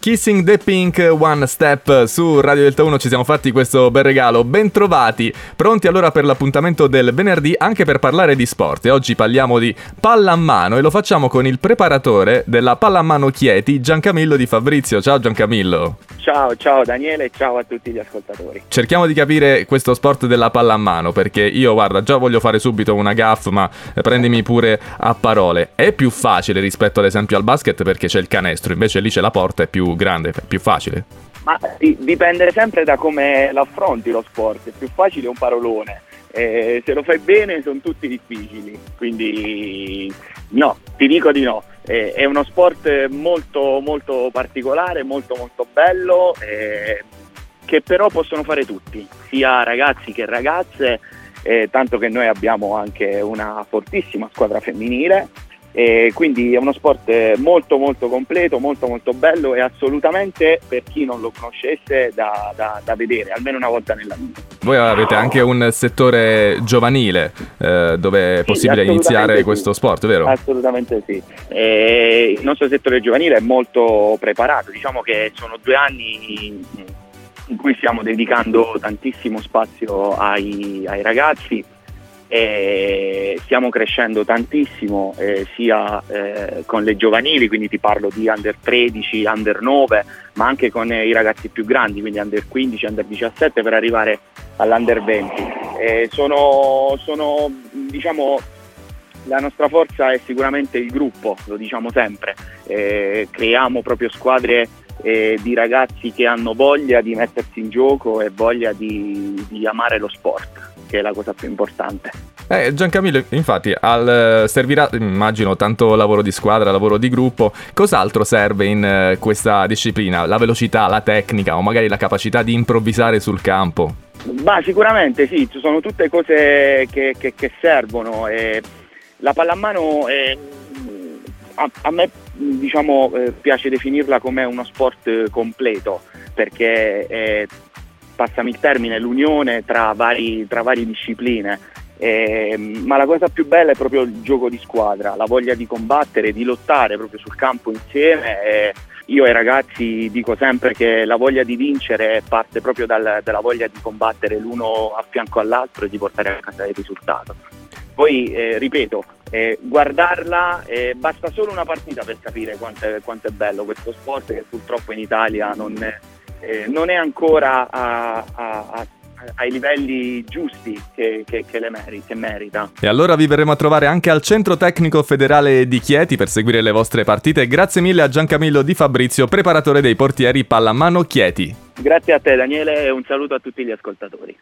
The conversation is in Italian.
Kissing the Pink One Step su Radio Delta 1 ci siamo fatti questo bel regalo. Bentrovati, pronti allora per l'appuntamento del venerdì anche per parlare di sport. E oggi parliamo di pallamano e lo facciamo con il preparatore della pallamano Chieti, Giancamillo Di Fabrizio. Ciao Giancamillo. Ciao, ciao Daniele e ciao a tutti gli ascoltatori. Cerchiamo di capire questo sport della pallamano perché io guarda già voglio fare subito una gaff ma prendimi pure a parole. È più facile rispetto ad esempio al basket perché c'è il canestro, invece lì c'è la porta, è più grande, più facile? Ma dipende sempre da come l'affronti lo sport, è più facile un parolone. Eh, se lo fai bene sono tutti difficili, quindi no, ti dico di no. Eh, è uno sport molto molto particolare, molto molto bello, eh, che però possono fare tutti, sia ragazzi che ragazze, eh, tanto che noi abbiamo anche una fortissima squadra femminile e quindi è uno sport molto molto completo, molto molto bello e assolutamente per chi non lo conoscesse da, da, da vedere, almeno una volta nella vita. Voi avete anche un settore giovanile eh, dove è possibile sì, iniziare sì. questo sport, vero? Assolutamente sì. E il nostro settore giovanile è molto preparato, diciamo che sono due anni in cui stiamo dedicando tantissimo spazio ai, ai ragazzi e stiamo crescendo tantissimo eh, sia eh, con le giovanili, quindi ti parlo di under 13, under 9, ma anche con eh, i ragazzi più grandi, quindi under 15, under 17 per arrivare all'under 20. sono, sono diciamo, la nostra forza è sicuramente il gruppo, lo diciamo sempre, creiamo proprio squadre eh, di ragazzi che hanno voglia di mettersi in gioco e voglia di, di amare lo sport che è la cosa più importante. Eh, Giancamillo, infatti, al, servirà, immagino, tanto lavoro di squadra, lavoro di gruppo. Cos'altro serve in uh, questa disciplina? La velocità, la tecnica o magari la capacità di improvvisare sul campo? Ma sicuramente sì, ci sono tutte cose che, che, che servono. E la pallamano è, a, a, me diciamo, eh, piace definirla come uno sport completo perché è passami il termine, l'unione tra, vari, tra varie discipline. Eh, ma la cosa più bella è proprio il gioco di squadra, la voglia di combattere, di lottare proprio sul campo insieme. Eh, io ai ragazzi dico sempre che la voglia di vincere parte proprio dal, dalla voglia di combattere l'uno a fianco all'altro e di portare a casa il risultato. Poi, eh, ripeto, eh, guardarla eh, basta solo una partita per capire quanto è, quanto è bello questo sport che purtroppo in Italia non è eh, non è ancora a, a, a ai livelli giusti che, che, che, meri- che, merita. E allora vi verremo a trovare anche al Centro Tecnico Federale di Chieti per seguire le vostre partite. Grazie mille a Giancamillo Di Fabrizio, preparatore dei portieri Pallamano Chieti. Grazie a te Daniele e un saluto a tutti gli ascoltatori.